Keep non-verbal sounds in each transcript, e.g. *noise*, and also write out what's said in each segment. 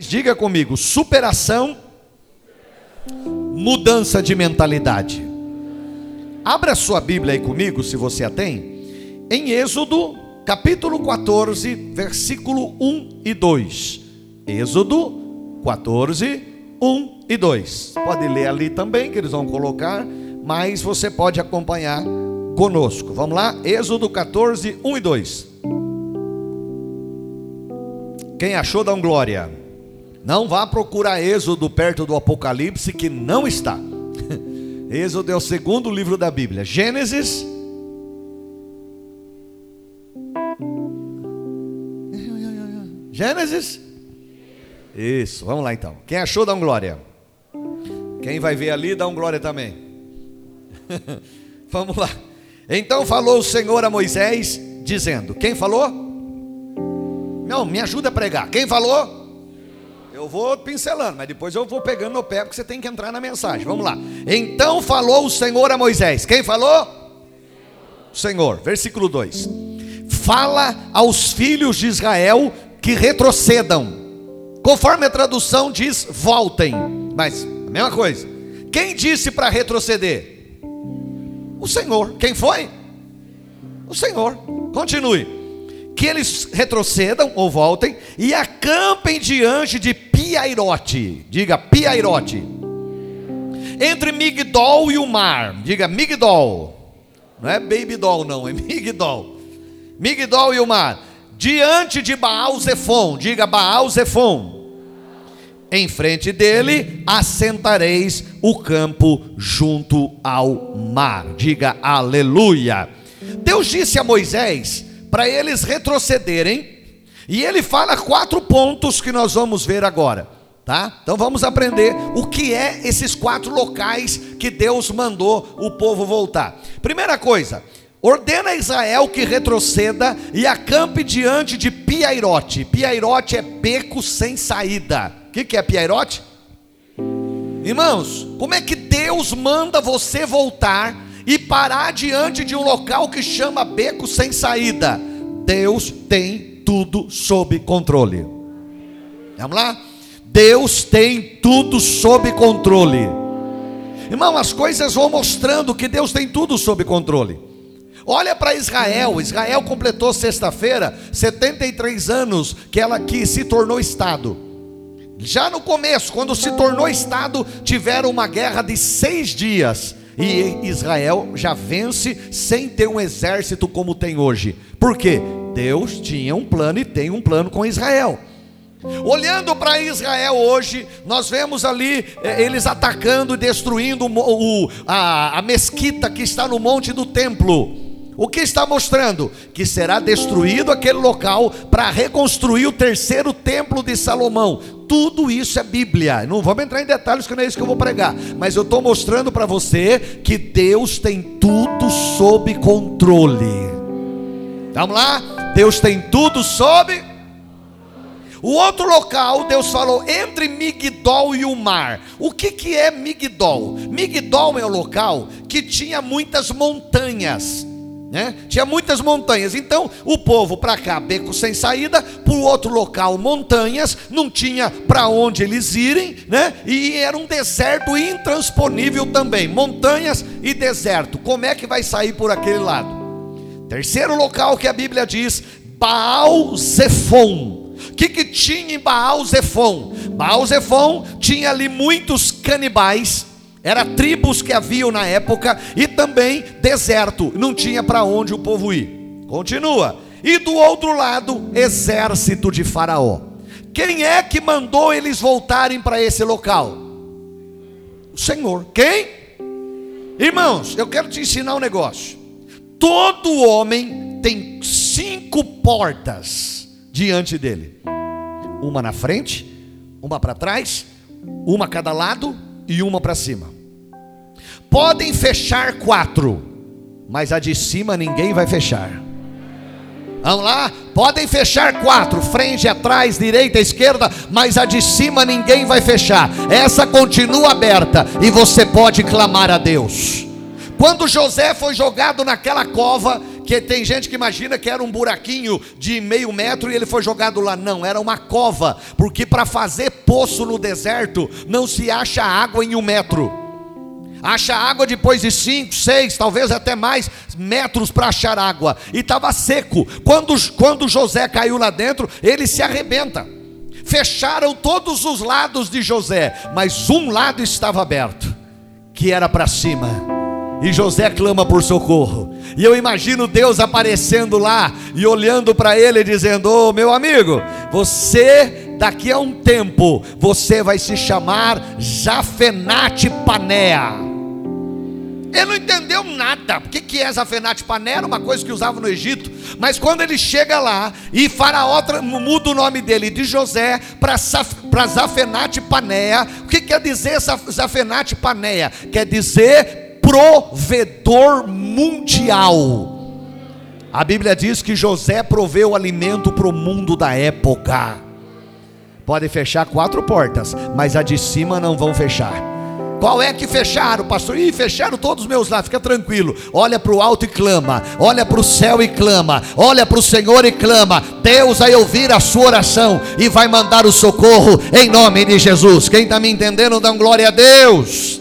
Diga comigo, superação, mudança de mentalidade. Abra sua Bíblia aí comigo, se você a tem, em Êxodo, capítulo 14, versículo 1 e 2. Êxodo 14, 1 e 2. Pode ler ali também, que eles vão colocar, mas você pode acompanhar conosco. Vamos lá? Êxodo 14, 1 e 2. Quem achou, dá um glória. Não vá procurar Êxodo perto do Apocalipse, que não está. *laughs* Êxodo é o segundo livro da Bíblia. Gênesis. Gênesis. Isso, vamos lá então. Quem achou, dá um glória. Quem vai ver ali, dá um glória também. *laughs* vamos lá. Então falou o Senhor a Moisés, dizendo: Quem falou? Não, me ajuda a pregar. Quem falou? Eu vou pincelando, mas depois eu vou pegando no pé, porque você tem que entrar na mensagem. Vamos lá. Então falou o Senhor a Moisés. Quem falou? O Senhor. Versículo 2. Fala aos filhos de Israel que retrocedam. Conforme a tradução diz, voltem. Mas, a mesma coisa. Quem disse para retroceder? O Senhor. Quem foi? O Senhor. Continue que eles retrocedam ou voltem e acampem diante de Piairote. Diga Piairote. Entre Migdol e o mar. Diga Migdol. Não é Baby Doll, não, é Migdol. Migdol e o mar. Diante de Baal Zefon. Diga Baal Zefon. Em frente dele assentareis o campo junto ao mar. Diga aleluia. Deus disse a Moisés para eles retrocederem. E ele fala quatro pontos que nós vamos ver agora, tá? Então vamos aprender o que é esses quatro locais que Deus mandou o povo voltar. Primeira coisa, ordena a Israel que retroceda e acampe diante de Piairote. Piairote é beco sem saída. O que, que é Piairote? Irmãos, como é que Deus manda você voltar e parar diante de um local que chama beco sem saída. Deus tem tudo sob controle. Vamos lá? Deus tem tudo sob controle. Irmão, as coisas vão mostrando que Deus tem tudo sob controle. Olha para Israel. Israel completou sexta-feira 73 anos que ela que se tornou estado. Já no começo, quando se tornou estado, tiveram uma guerra de seis dias. E Israel já vence sem ter um exército como tem hoje. Por quê? Deus tinha um plano e tem um plano com Israel. Olhando para Israel hoje, nós vemos ali eh, eles atacando e destruindo o, a, a mesquita que está no monte do templo. O que está mostrando? Que será destruído aquele local para reconstruir o terceiro templo de Salomão. Tudo isso é Bíblia. Não vamos entrar em detalhes, que não é isso que eu vou pregar. Mas eu estou mostrando para você que Deus tem tudo sob controle. Vamos lá? Deus tem tudo sob. O outro local, Deus falou entre Migdol e o mar. O que, que é Migdol? Migdol é o local que tinha muitas montanhas. Né? Tinha muitas montanhas, então o povo para cá, beco sem saída, para o outro local, montanhas, não tinha para onde eles irem, né? E era um deserto intransponível também, montanhas e deserto. Como é que vai sair por aquele lado? Terceiro local que a Bíblia diz, Baal Zephon. O que, que tinha em Baal Zephon? Baal Zephon tinha ali muitos canibais era tribos que haviam na época e também deserto, não tinha para onde o povo ir. Continua. E do outro lado, exército de Faraó. Quem é que mandou eles voltarem para esse local? O Senhor. Quem? Irmãos, eu quero te ensinar um negócio. Todo homem tem cinco portas diante dele: uma na frente, uma para trás, uma a cada lado e uma para cima. Podem fechar quatro, mas a de cima ninguém vai fechar. Vamos lá? Podem fechar quatro, frente, atrás, direita, esquerda, mas a de cima ninguém vai fechar. Essa continua aberta e você pode clamar a Deus. Quando José foi jogado naquela cova, Porque tem gente que imagina que era um buraquinho de meio metro e ele foi jogado lá. Não, era uma cova. Porque para fazer poço no deserto não se acha água em um metro. Acha água depois de cinco, seis, talvez até mais metros para achar água. E estava seco. Quando, quando José caiu lá dentro, ele se arrebenta. Fecharam todos os lados de José, mas um lado estava aberto, que era para cima. E José clama por socorro. E eu imagino Deus aparecendo lá e olhando para ele dizendo: Ô oh, meu amigo, você daqui a um tempo você vai se chamar Jafenate Panea. Ele não entendeu nada. O que, é Zafenate Pané? Era uma coisa que usava no Egito. Mas quando ele chega lá e Faraó muda o nome dele de José para Zafenate Panéia, o que quer dizer Zafenate Panéia? Quer dizer provedor mundial. A Bíblia diz que José proveu alimento para o mundo da época. Pode fechar quatro portas, mas a de cima não vão fechar. Qual é que fecharam, pastor? Ih, fecharam todos os meus lá, fica tranquilo. Olha para o alto e clama, olha para o céu e clama, olha para o Senhor e clama. Deus vai ouvir a sua oração e vai mandar o socorro em nome de Jesus. Quem está me entendendo, dá glória a Deus.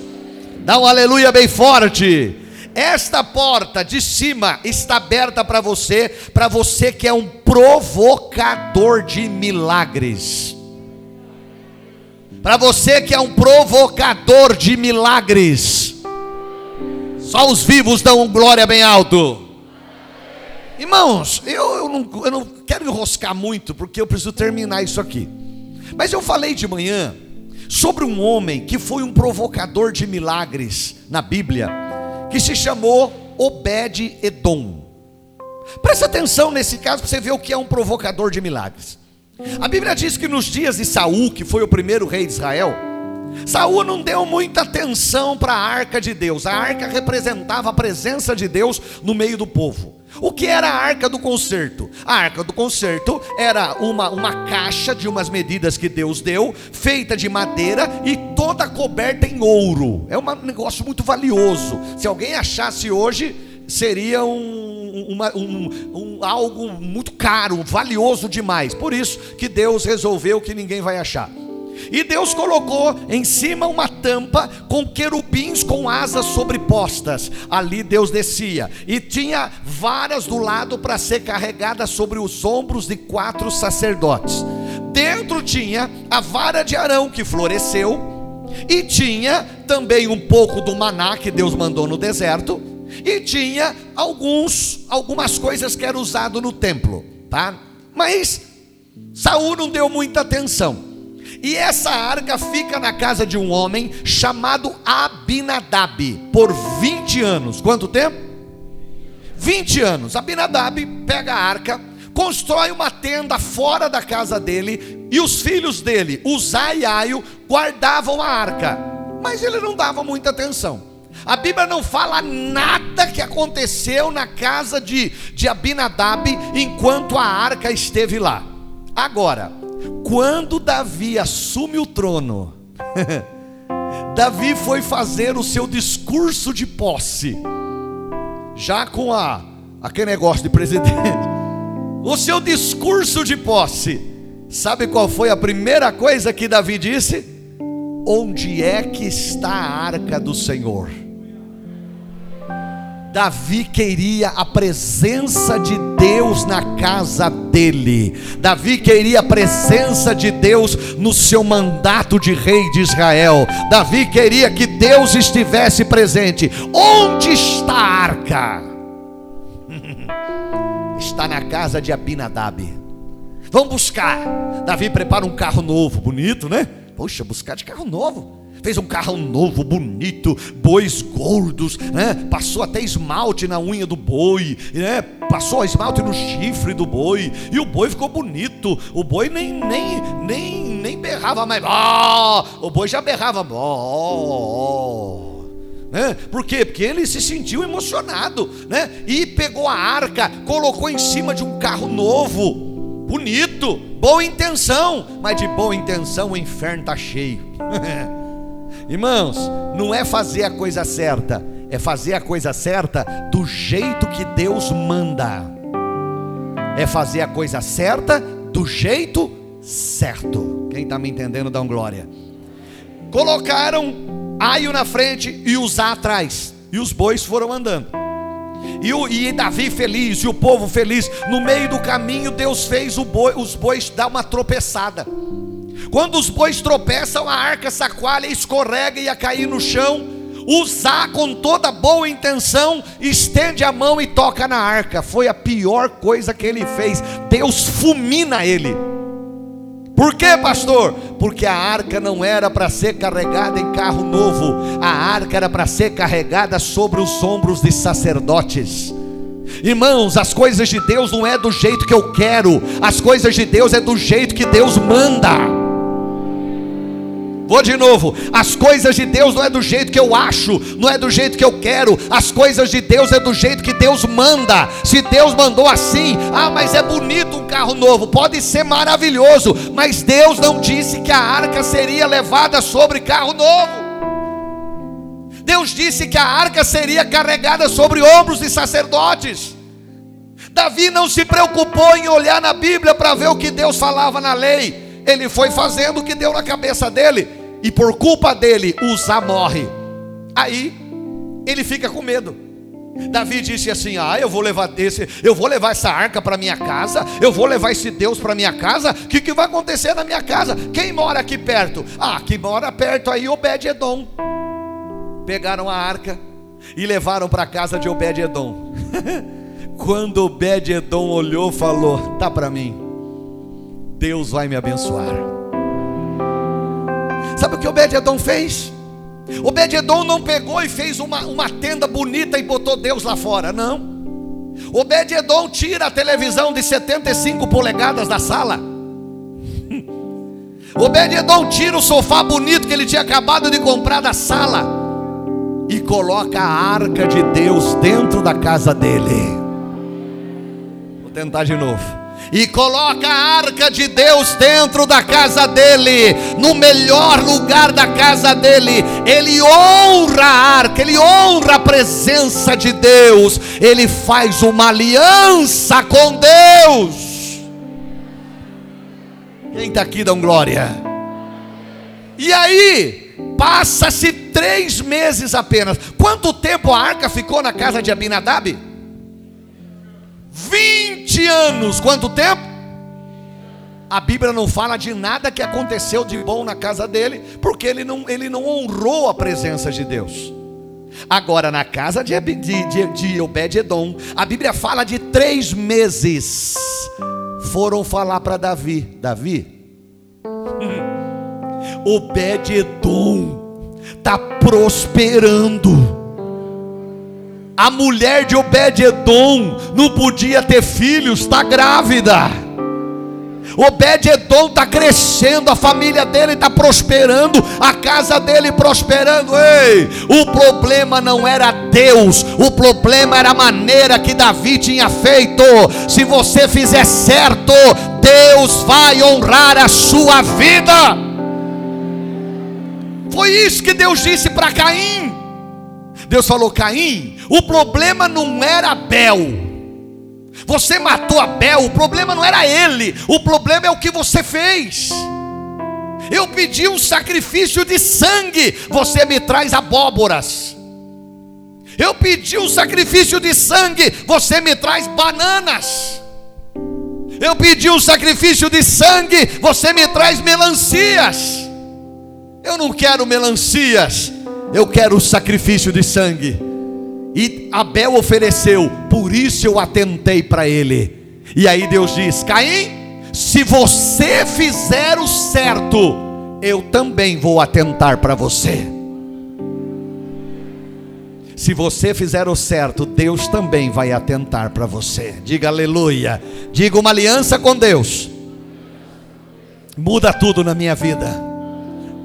Dá um aleluia bem forte. Esta porta de cima está aberta para você, para você que é um provocador de milagres. Para você que é um provocador de milagres, só os vivos dão glória bem alto. Irmãos, eu, eu, não, eu não quero enroscar muito, porque eu preciso terminar isso aqui. Mas eu falei de manhã sobre um homem que foi um provocador de milagres na Bíblia, que se chamou Obed-Edom. Presta atenção nesse caso para você ver o que é um provocador de milagres. A Bíblia diz que nos dias de Saul, que foi o primeiro rei de Israel, Saul não deu muita atenção para a arca de Deus. A arca representava a presença de Deus no meio do povo. O que era a arca do concerto? A arca do concerto era uma, uma caixa de umas medidas que Deus deu, feita de madeira e toda coberta em ouro. É um negócio muito valioso. Se alguém achasse hoje, seria um, uma, um, um, algo muito caro, valioso demais. Por isso que Deus resolveu que ninguém vai achar. E Deus colocou em cima uma tampa com querubins com asas sobrepostas. Ali Deus descia. E tinha varas do lado para ser carregadas sobre os ombros de quatro sacerdotes. Dentro tinha a vara de Arão que floresceu. E tinha também um pouco do maná que Deus mandou no deserto e tinha alguns algumas coisas que eram usado no templo, tá? Mas Saul não deu muita atenção. E essa arca fica na casa de um homem chamado Abinadab por 20 anos. Quanto tempo? 20 anos. Abinadab pega a arca, constrói uma tenda fora da casa dele e os filhos dele, Uzai e Aio, guardavam a arca. Mas ele não dava muita atenção. A Bíblia não fala nada que aconteceu na casa de, de Abinadab enquanto a arca esteve lá. Agora, quando Davi assume o trono, *laughs* Davi foi fazer o seu discurso de posse, já com a, aquele negócio de presidente. *laughs* O seu discurso de posse, sabe qual foi a primeira coisa que Davi disse? Onde é que está a arca do Senhor? Davi queria a presença de Deus na casa dele. Davi queria a presença de Deus no seu mandato de rei de Israel. Davi queria que Deus estivesse presente. Onde está a arca? *laughs* está na casa de Abinadab. Vamos buscar. Davi prepara um carro novo, bonito, né? Poxa, buscar de carro novo fez um carro novo, bonito, bois gordos, né? Passou até esmalte na unha do boi, né? Passou esmalte no chifre do boi e o boi ficou bonito. O boi nem nem nem nem berrava mais. Oh! O boi já berrava. Oh! Né? Por quê? Porque ele se sentiu emocionado, né? E pegou a arca, colocou em cima de um carro novo, bonito, boa intenção, mas de boa intenção o inferno está cheio. *laughs* Irmãos, não é fazer a coisa certa, é fazer a coisa certa do jeito que Deus manda. É fazer a coisa certa do jeito certo. Quem está me entendendo, dá um glória. Colocaram Aio na frente e Uzá atrás. E os bois foram andando. E, o, e Davi feliz, e o povo feliz. No meio do caminho, Deus fez boi, os bois dar uma tropeçada. Quando os bois tropeçam, a arca sacoalha, escorrega e ia cair no chão. Usar com toda boa intenção, estende a mão e toca na arca. Foi a pior coisa que ele fez. Deus fulmina ele. Por quê, pastor? Porque a arca não era para ser carregada em carro novo, a arca era para ser carregada sobre os ombros de sacerdotes. Irmãos, as coisas de Deus não é do jeito que eu quero, as coisas de Deus é do jeito que Deus manda. Vou de novo. As coisas de Deus não é do jeito que eu acho, não é do jeito que eu quero. As coisas de Deus é do jeito que Deus manda. Se Deus mandou assim, ah, mas é bonito um carro novo, pode ser maravilhoso, mas Deus não disse que a arca seria levada sobre carro novo. Deus disse que a arca seria carregada sobre ombros de sacerdotes. Davi não se preocupou em olhar na Bíblia para ver o que Deus falava na lei. Ele foi fazendo o que deu na cabeça dele e por culpa dele Uzá morre. Aí ele fica com medo. Davi disse assim: Ah, eu vou levar esse, eu vou levar essa arca para minha casa, eu vou levar esse Deus para minha casa. O que, que vai acontecer na minha casa? Quem mora aqui perto? Ah, que mora perto aí Obed-edom. Pegaram a arca e levaram para a casa de Obed-edom. *laughs* Quando Obed-edom olhou, falou: Tá para mim. Deus vai me abençoar. Sabe o que Obed-Edom fez? Obed-Edom não pegou e fez uma, uma tenda bonita e botou Deus lá fora, não. Obed-Edom tira a televisão de 75 polegadas da sala. *laughs* Obed-Edom tira o sofá bonito que ele tinha acabado de comprar da sala e coloca a arca de Deus dentro da casa dele. Vou tentar de novo e coloca a arca de Deus dentro da casa dele, no melhor lugar da casa dele. Ele honra a arca, ele honra a presença de Deus, ele faz uma aliança com Deus. Quem está aqui, dão glória. E aí, passa-se três meses apenas. Quanto tempo a arca ficou na casa de Abinadab? 20 anos, quanto tempo? A Bíblia não fala de nada que aconteceu de bom na casa dele, porque ele não, ele não honrou a presença de Deus. Agora, na casa de, de, de, de Obed-Edom, a Bíblia fala de três meses. Foram falar para Davi: Davi, *laughs* Obed-Edom está prosperando a mulher de Obed-Edom não podia ter filhos, está grávida. Obed-Edom está crescendo, a família dele está prosperando, a casa dele prosperando. Ei, o problema não era Deus, o problema era a maneira que Davi tinha feito. Se você fizer certo, Deus vai honrar a sua vida. Foi isso que Deus disse para Caim. Deus falou: Caim, o problema não era Abel. Você matou Abel, o problema não era ele, o problema é o que você fez. Eu pedi um sacrifício de sangue, você me traz abóboras. Eu pedi um sacrifício de sangue, você me traz bananas. Eu pedi um sacrifício de sangue, você me traz melancias. Eu não quero melancias, eu quero o sacrifício de sangue. E Abel ofereceu, por isso eu atentei para ele. E aí Deus diz: Caim, se você fizer o certo, eu também vou atentar para você. Se você fizer o certo, Deus também vai atentar para você. Diga aleluia. Diga uma aliança com Deus. Muda tudo na minha vida.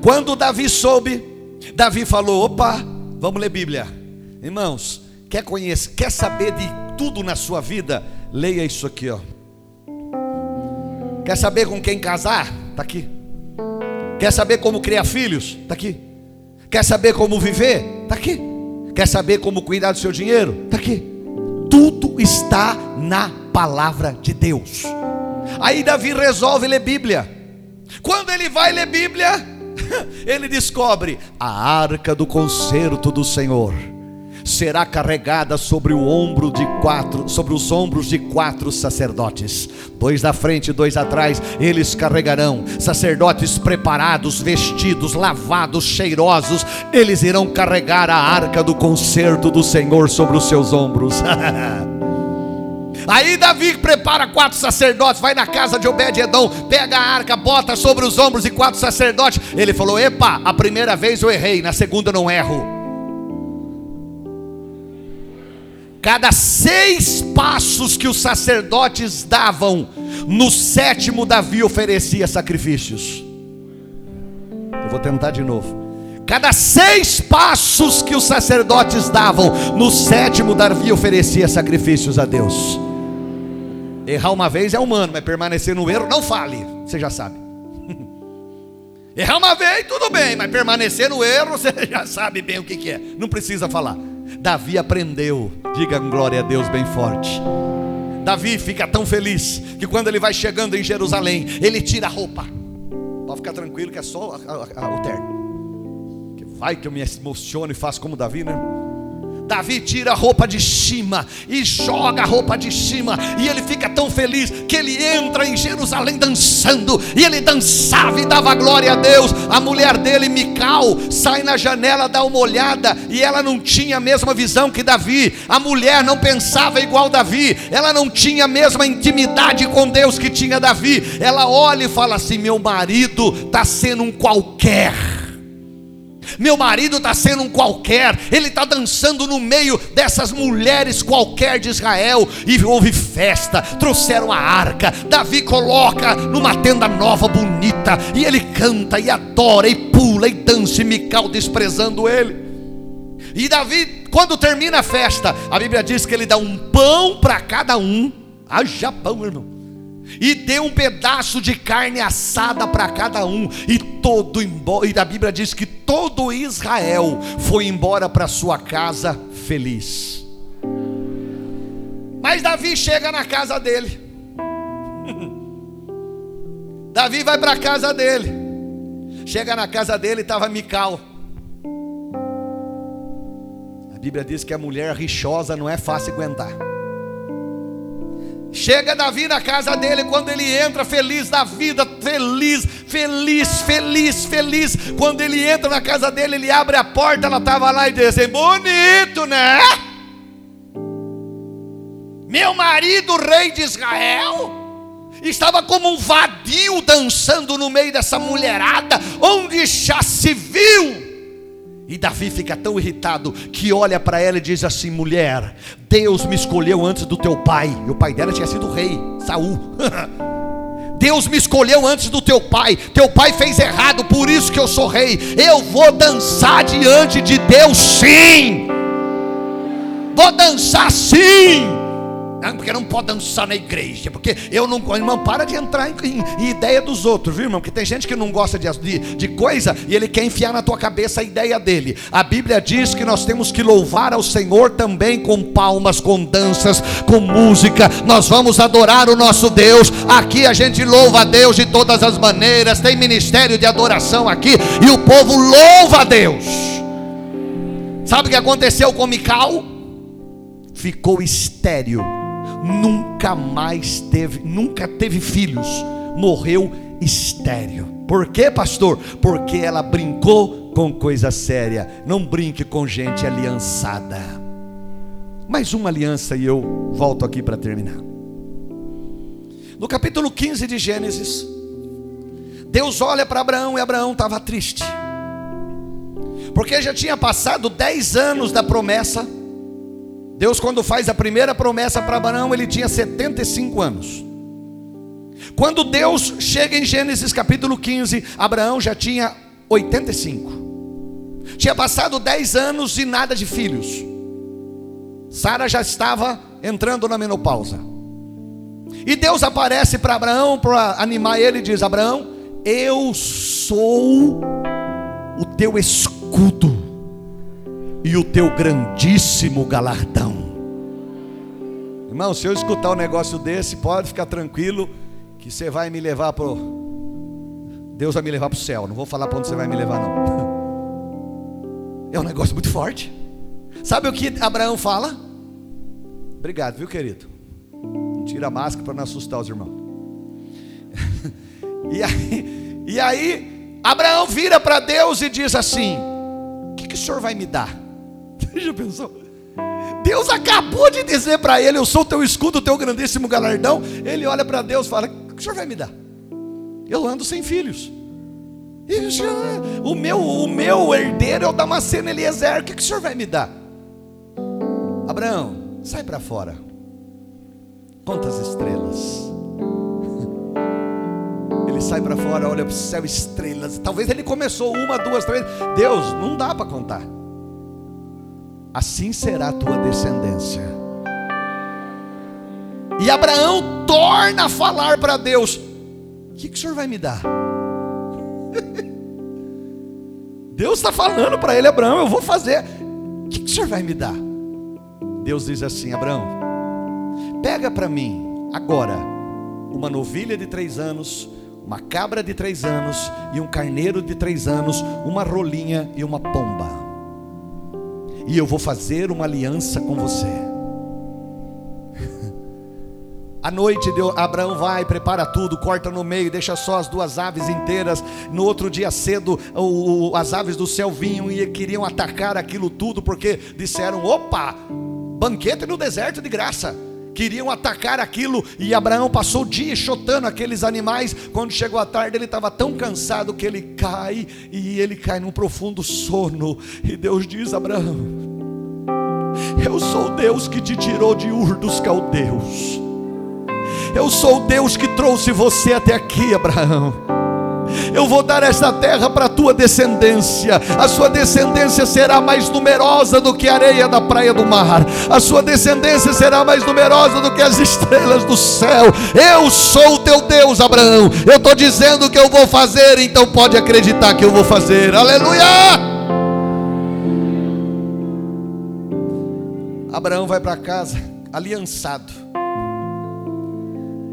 Quando Davi soube, Davi falou: opa, vamos ler Bíblia. Irmãos, quer conhecer, quer saber de tudo na sua vida? Leia isso aqui, ó. Quer saber com quem casar? Está aqui. Quer saber como criar filhos? Está aqui. Quer saber como viver? Está aqui. Quer saber como cuidar do seu dinheiro? Está aqui. Tudo está na palavra de Deus. Aí Davi resolve ler Bíblia. Quando ele vai ler Bíblia, *laughs* ele descobre a arca do concerto do Senhor será carregada sobre o ombro de quatro, sobre os ombros de quatro sacerdotes, dois da frente, dois atrás, eles carregarão, sacerdotes preparados, vestidos, lavados, cheirosos, eles irão carregar a arca do concerto do Senhor sobre os seus ombros. *laughs* Aí Davi prepara quatro sacerdotes, vai na casa de Obed-Edom, pega a arca, bota sobre os ombros de quatro sacerdotes. Ele falou: Epa, a primeira vez eu errei, na segunda não erro. Cada seis passos que os sacerdotes davam, no sétimo Davi oferecia sacrifícios. Eu vou tentar de novo. Cada seis passos que os sacerdotes davam, no sétimo Davi oferecia sacrifícios a Deus. Errar uma vez é humano, mas permanecer no erro, não fale, você já sabe. *laughs* Errar uma vez, tudo bem, mas permanecer no erro, *laughs* você já sabe bem o que, que é, não precisa falar. Davi aprendeu, diga glória a Deus bem forte. Davi fica tão feliz que quando ele vai chegando em Jerusalém, ele tira a roupa. Pode ficar tranquilo que é só a, a, a, o terno. Vai que eu me emociono e faço como Davi, né? Davi tira a roupa de cima e joga a roupa de cima, e ele fica tão feliz que ele entra em Jerusalém dançando, e ele dançava e dava glória a Deus. A mulher dele, Mical, sai na janela, dá uma olhada, e ela não tinha a mesma visão que Davi. A mulher não pensava igual Davi, ela não tinha a mesma intimidade com Deus que tinha Davi. Ela olha e fala assim: Meu marido está sendo um qualquer meu marido está sendo um qualquer, ele está dançando no meio dessas mulheres qualquer de Israel, e houve festa, trouxeram a arca. Davi coloca numa tenda nova, bonita, e ele canta e adora, e pula e dança, e Mical desprezando ele. E Davi, quando termina a festa, a Bíblia diz que ele dá um pão para cada um. Haja pão, irmão e deu um pedaço de carne assada para cada um, e todo e a Bíblia diz que todo Israel foi embora para sua casa feliz. Mas Davi chega na casa dele. *laughs* Davi vai para a casa dele. Chega na casa dele, estava Mical. A Bíblia diz que a mulher rixosa não é fácil aguentar. Chega Davi na casa dele, quando ele entra feliz da vida, feliz, feliz, feliz, feliz. Quando ele entra na casa dele, ele abre a porta, ela estava lá e diz assim: bonito, né? Meu marido, rei de Israel, estava como um vadio dançando no meio dessa mulherada, onde já se viu e Davi fica tão irritado que olha para ela e diz assim: mulher, Deus me escolheu antes do teu pai. E o pai dela tinha sido rei, Saul. *laughs* Deus me escolheu antes do teu pai. Teu pai fez errado, por isso que eu sou rei. Eu vou dançar diante de Deus, sim. Vou dançar sim porque não pode dançar na igreja, porque eu não, irmão, para de entrar em, em, em, ideia dos outros, viu, irmão? Porque tem gente que não gosta de, de, de coisa e ele quer enfiar na tua cabeça a ideia dele. A Bíblia diz que nós temos que louvar ao Senhor também com palmas, com danças, com música. Nós vamos adorar o nosso Deus. Aqui a gente louva a Deus de todas as maneiras. Tem ministério de adoração aqui e o povo louva a Deus. Sabe o que aconteceu com Mical? Ficou estéril nunca mais teve, nunca teve filhos, morreu estéreo. Por quê, pastor? Porque ela brincou com coisa séria. Não brinque com gente aliançada. Mais uma aliança e eu volto aqui para terminar. No capítulo 15 de Gênesis, Deus olha para Abraão e Abraão estava triste. Porque já tinha passado 10 anos da promessa Deus, quando faz a primeira promessa para Abraão, ele tinha 75 anos. Quando Deus chega em Gênesis capítulo 15, Abraão já tinha 85. Tinha passado 10 anos e nada de filhos. Sara já estava entrando na menopausa. E Deus aparece para Abraão para animar ele e diz: Abraão, eu sou o teu escudo e o teu grandíssimo galardão. Irmão, se eu escutar um negócio desse, pode ficar tranquilo que você vai me levar para Deus vai me levar para o céu. Não vou falar para onde você vai me levar, não. *laughs* É um negócio muito forte. Sabe o que Abraão fala? Obrigado, viu, querido? Tira a máscara para não assustar os irmãos. *laughs* e, aí, e aí, Abraão vira para Deus e diz assim: O que, que o senhor vai me dar? *laughs* Já pensou? Deus acabou de dizer para ele: Eu sou teu escudo, teu grandíssimo galardão. Ele olha para Deus e fala: O que o senhor vai me dar? Eu ando sem filhos. Já, o, meu, o meu herdeiro é o Damasceno Eliezer. O que, o senhor vai me dar? Abraão, sai para fora. Conta as estrelas. *laughs* Ele sai para fora, olha para o céu, estrelas. Talvez ele começou uma, duas, três. Deus, não dá para contar assim será a tua descendência. E Abraão torna a falar para Deus: O que, que o senhor vai me dar? *laughs* Deus está falando para ele, Abraão, eu vou fazer. O que, que o senhor vai me dar? Deus diz assim: Abraão, pega para mim agora uma novilha de três anos, uma cabra de três anos e um carneiro de três anos, uma rolinha e uma pomba e eu vou fazer uma aliança com você. *laughs* À noite, Abraão vai, prepara tudo, corta no meio, deixa só as duas aves inteiras. No outro dia cedo, o, as aves do céu vinham e queriam atacar aquilo tudo, porque disseram: opa, banquete no deserto de graça queriam atacar aquilo, e Abraão passou o dia chotando aqueles animais. Quando chegou a tarde, ele estava tão cansado que ele cai, e ele cai num profundo sono. E Deus diz: Abraão, eu sou Deus que te tirou de Ur dos Caldeus. Eu sou Deus que trouxe você até aqui, Abraão. Eu vou dar esta terra para a tua descendência. A sua descendência será mais numerosa do que a areia da praia do mar. A sua descendência será mais numerosa do que as estrelas do céu. Eu sou o teu Deus, Abraão. Eu estou dizendo que eu vou fazer, então pode acreditar que eu vou fazer. Aleluia! Abraão vai para casa aliançado.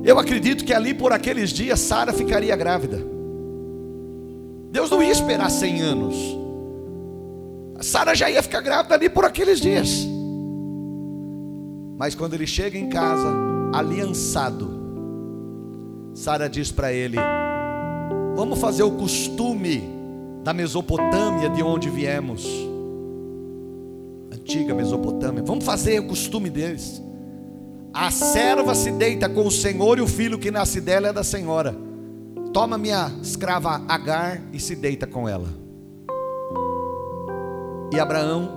Eu acredito que ali por aqueles dias Sara ficaria grávida. Deus não ia esperar 100 anos. A Sara já ia ficar grávida ali por aqueles dias. Mas quando ele chega em casa, aliançado, Sara diz para ele: Vamos fazer o costume da Mesopotâmia, de onde viemos. Antiga Mesopotâmia. Vamos fazer o costume deles. A serva se deita com o Senhor e o filho que nasce dela é da senhora toma minha escrava Agar e se deita com ela. E Abraão,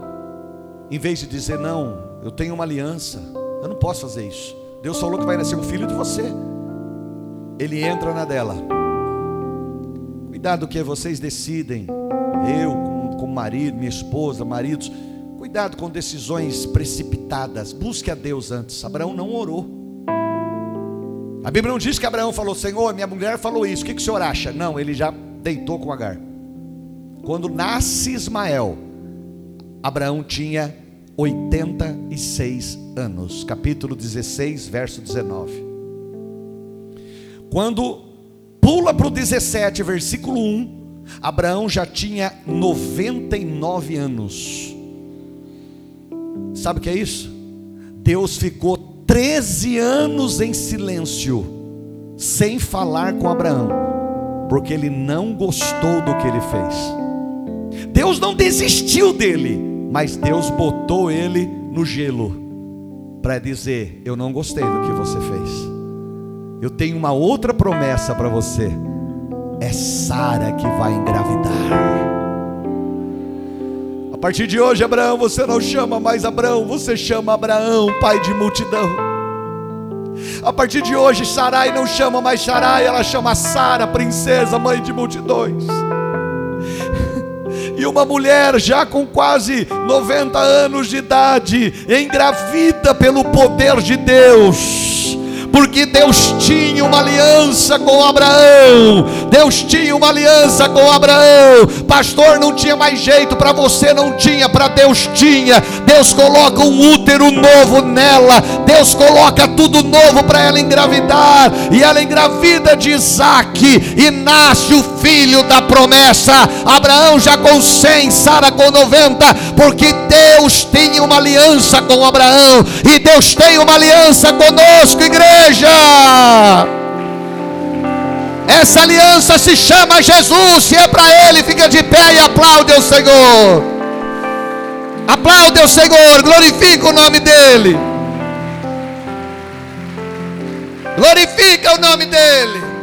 em vez de dizer, não, eu tenho uma aliança, eu não posso fazer isso. Deus falou que vai nascer um filho de você. Ele entra na dela. Cuidado que vocês decidem, eu como, como marido, minha esposa, maridos, cuidado com decisões precipitadas. Busque a Deus antes. Abraão não orou. A Bíblia não diz que Abraão falou, Senhor, minha mulher falou isso, o que, que o senhor acha? Não, ele já deitou com Agar. Quando nasce Ismael, Abraão tinha 86 anos. Capítulo 16, verso 19. Quando pula para o 17, versículo 1, Abraão já tinha 99 anos. Sabe o que é isso? Deus ficou 13 anos em silêncio, sem falar com Abraão, porque ele não gostou do que ele fez. Deus não desistiu dele, mas Deus botou ele no gelo para dizer: Eu não gostei do que você fez. Eu tenho uma outra promessa para você. É Sara que vai engravidar. Partir de hoje, Abraão, você não chama mais Abraão, você chama Abraão, pai de multidão. A partir de hoje, Sarai não chama mais Sarai, ela chama Sara, princesa, mãe de multidões. E uma mulher já com quase 90 anos de idade, engravida pelo poder de Deus porque Deus tinha uma aliança com Abraão, Deus tinha uma aliança com Abraão. Pastor, não tinha mais jeito para você, não tinha, para Deus tinha. Deus coloca um útero novo nela. Deus coloca tudo novo para ela engravidar. E ela engravida de Isaac e nasce o filho da promessa. Abraão já com 100, Sara com 90, porque Deus tinha uma aliança com Abraão e Deus tem uma aliança conosco, igreja. Essa aliança se chama Jesus. Se é para Ele, fica de pé e aplaude o Senhor. Aplaude o Senhor, glorifica o nome dEle. Glorifica o nome dEle.